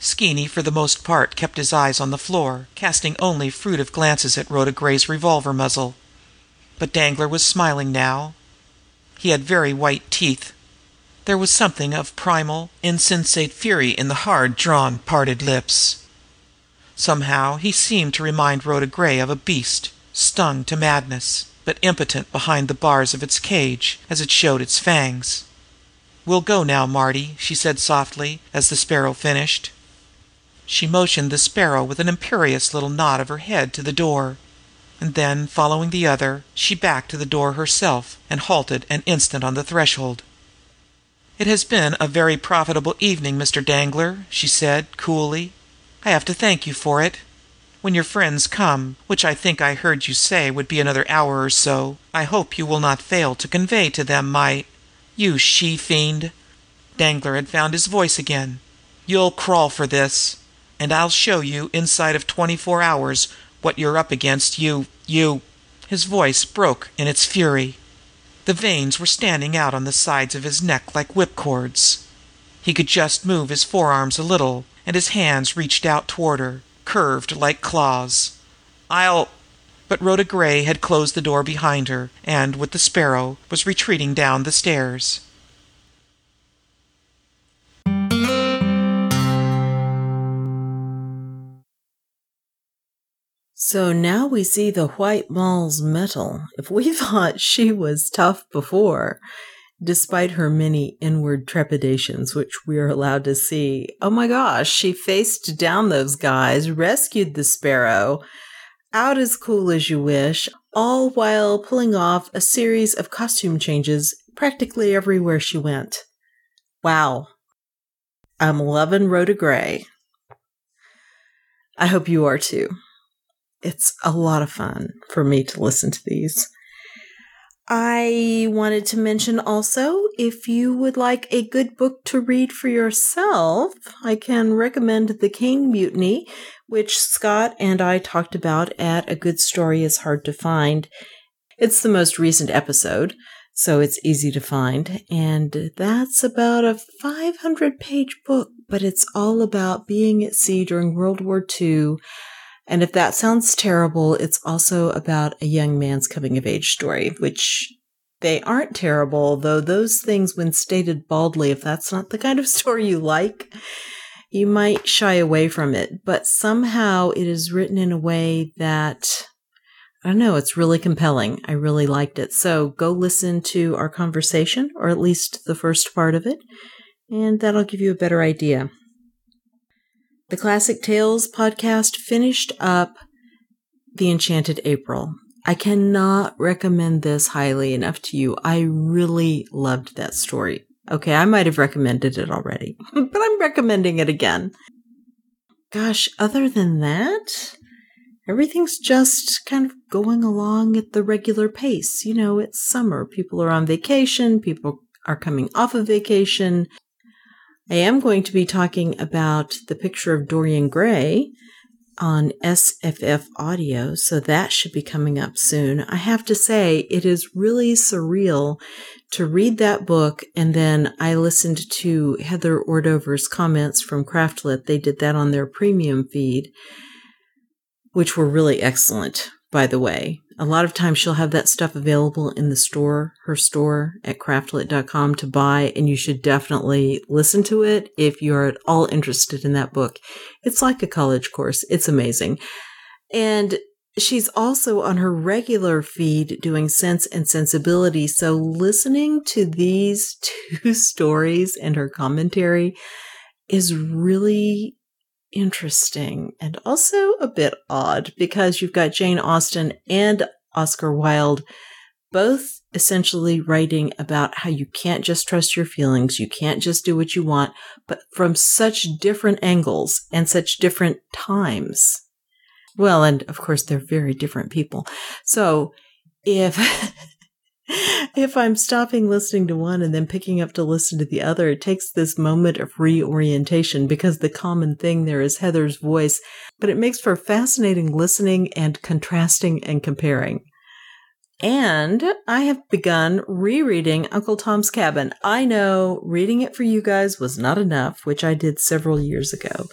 Skeeny, for the most part, kept his eyes on the floor, casting only furtive glances at Rhoda Gray's revolver muzzle. But Danglar was smiling now. He had very white teeth, there was something of primal, insensate fury in the hard drawn, parted lips. Somehow he seemed to remind Rhoda Gray of a beast, stung to madness, but impotent behind the bars of its cage as it showed its fangs. "We'll go now, Marty," she said softly, as the Sparrow finished. She motioned the Sparrow with an imperious little nod of her head to the door. And then, following the other, she backed to the door herself, and halted an instant on the threshold. "It has been a very profitable evening, Mr. Danglar," she said coolly. "I have to thank you for it. When your friends come, which I think I heard you say would be another hour or so, I hope you will not fail to convey to them my you she fiend!" Danglar had found his voice again. "You'll crawl for this! And I'll show you, inside of twenty four hours, what you're up against, you you " His voice broke in its fury. The veins were standing out on the sides of his neck like whipcords. He could just move his forearms a little, and his hands reached out toward her, curved like claws. "I'll But Rhoda Gray had closed the door behind her, and, with the Sparrow, was retreating down the stairs. So now we see the White Moll's mettle. If we thought she was tough before, despite her many inward trepidations, which we are allowed to see, oh my gosh, she faced down those guys, rescued the sparrow, out as cool as you wish, all while pulling off a series of costume changes practically everywhere she went. Wow. I'm loving Rhoda Gray. I hope you are too. It's a lot of fun for me to listen to these. I wanted to mention also if you would like a good book to read for yourself, I can recommend The Caine Mutiny, which Scott and I talked about at A Good Story is Hard to Find. It's the most recent episode, so it's easy to find. And that's about a 500 page book, but it's all about being at sea during World War II and if that sounds terrible, it's also about a young man's coming of age story, which they aren't terrible, though those things, when stated baldly, if that's not the kind of story you like, you might shy away from it. But somehow it is written in a way that, I don't know, it's really compelling. I really liked it. So go listen to our conversation, or at least the first part of it, and that'll give you a better idea. The Classic Tales podcast finished up The Enchanted April. I cannot recommend this highly enough to you. I really loved that story. Okay, I might have recommended it already, but I'm recommending it again. Gosh, other than that, everything's just kind of going along at the regular pace. You know, it's summer. People are on vacation, people are coming off of vacation. I am going to be talking about the picture of Dorian Gray on SFF audio, so that should be coming up soon. I have to say, it is really surreal to read that book, and then I listened to Heather Ordover's comments from Craftlit. They did that on their premium feed, which were really excellent, by the way a lot of times she'll have that stuff available in the store, her store at craftlit.com to buy, and you should definitely listen to it if you're at all interested in that book. It's like a college course. It's amazing. And she's also on her regular feed doing Sense and Sensibility. So listening to these two stories and her commentary is really interesting and also a bit odd because you've got Jane Austen and Oscar Wilde both essentially writing about how you can't just trust your feelings, you can't just do what you want, but from such different angles and such different times. Well, and of course, they're very different people. So if if I'm stopping listening to one and then picking up to listen to the other, it takes this moment of reorientation because the common thing there is Heather's voice, but it makes for fascinating listening and contrasting and comparing. And I have begun rereading Uncle Tom's Cabin. I know reading it for you guys was not enough, which I did several years ago.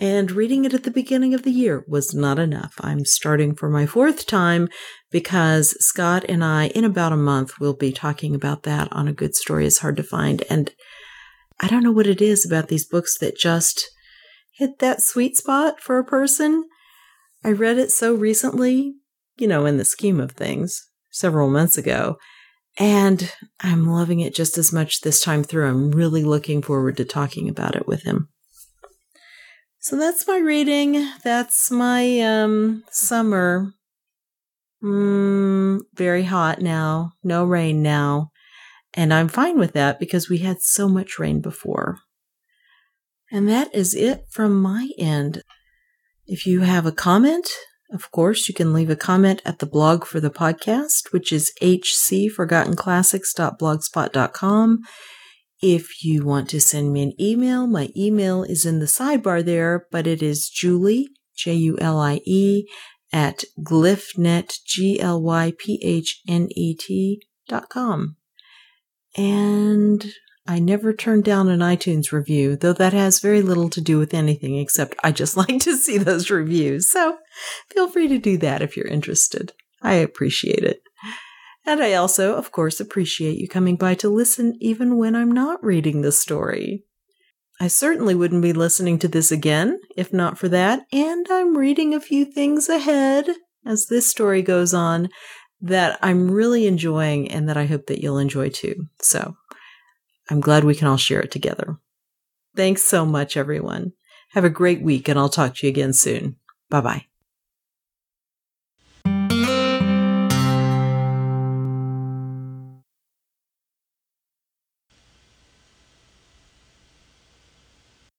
And reading it at the beginning of the year was not enough. I'm starting for my fourth time because Scott and I, in about a month, will be talking about that on A Good Story is Hard to Find. And I don't know what it is about these books that just hit that sweet spot for a person. I read it so recently, you know, in the scheme of things several months ago. And I'm loving it just as much this time through. I'm really looking forward to talking about it with him. So that's my reading. That's my um, summer. Mm, very hot now. No rain now. And I'm fine with that because we had so much rain before. And that is it from my end. If you have a comment, of course, you can leave a comment at the blog for the podcast, which is hcforgottenclassics.blogspot.com. If you want to send me an email, my email is in the sidebar there, but it is Julie, J U L I E, at glyphnet, G L Y P H N E T dot com. And I never turn down an iTunes review, though that has very little to do with anything except I just like to see those reviews. So feel free to do that if you're interested. I appreciate it. And I also, of course, appreciate you coming by to listen even when I'm not reading the story. I certainly wouldn't be listening to this again if not for that, and I'm reading a few things ahead as this story goes on that I'm really enjoying and that I hope that you'll enjoy too. So I'm glad we can all share it together. Thanks so much, everyone. Have a great week, and I'll talk to you again soon. Bye bye.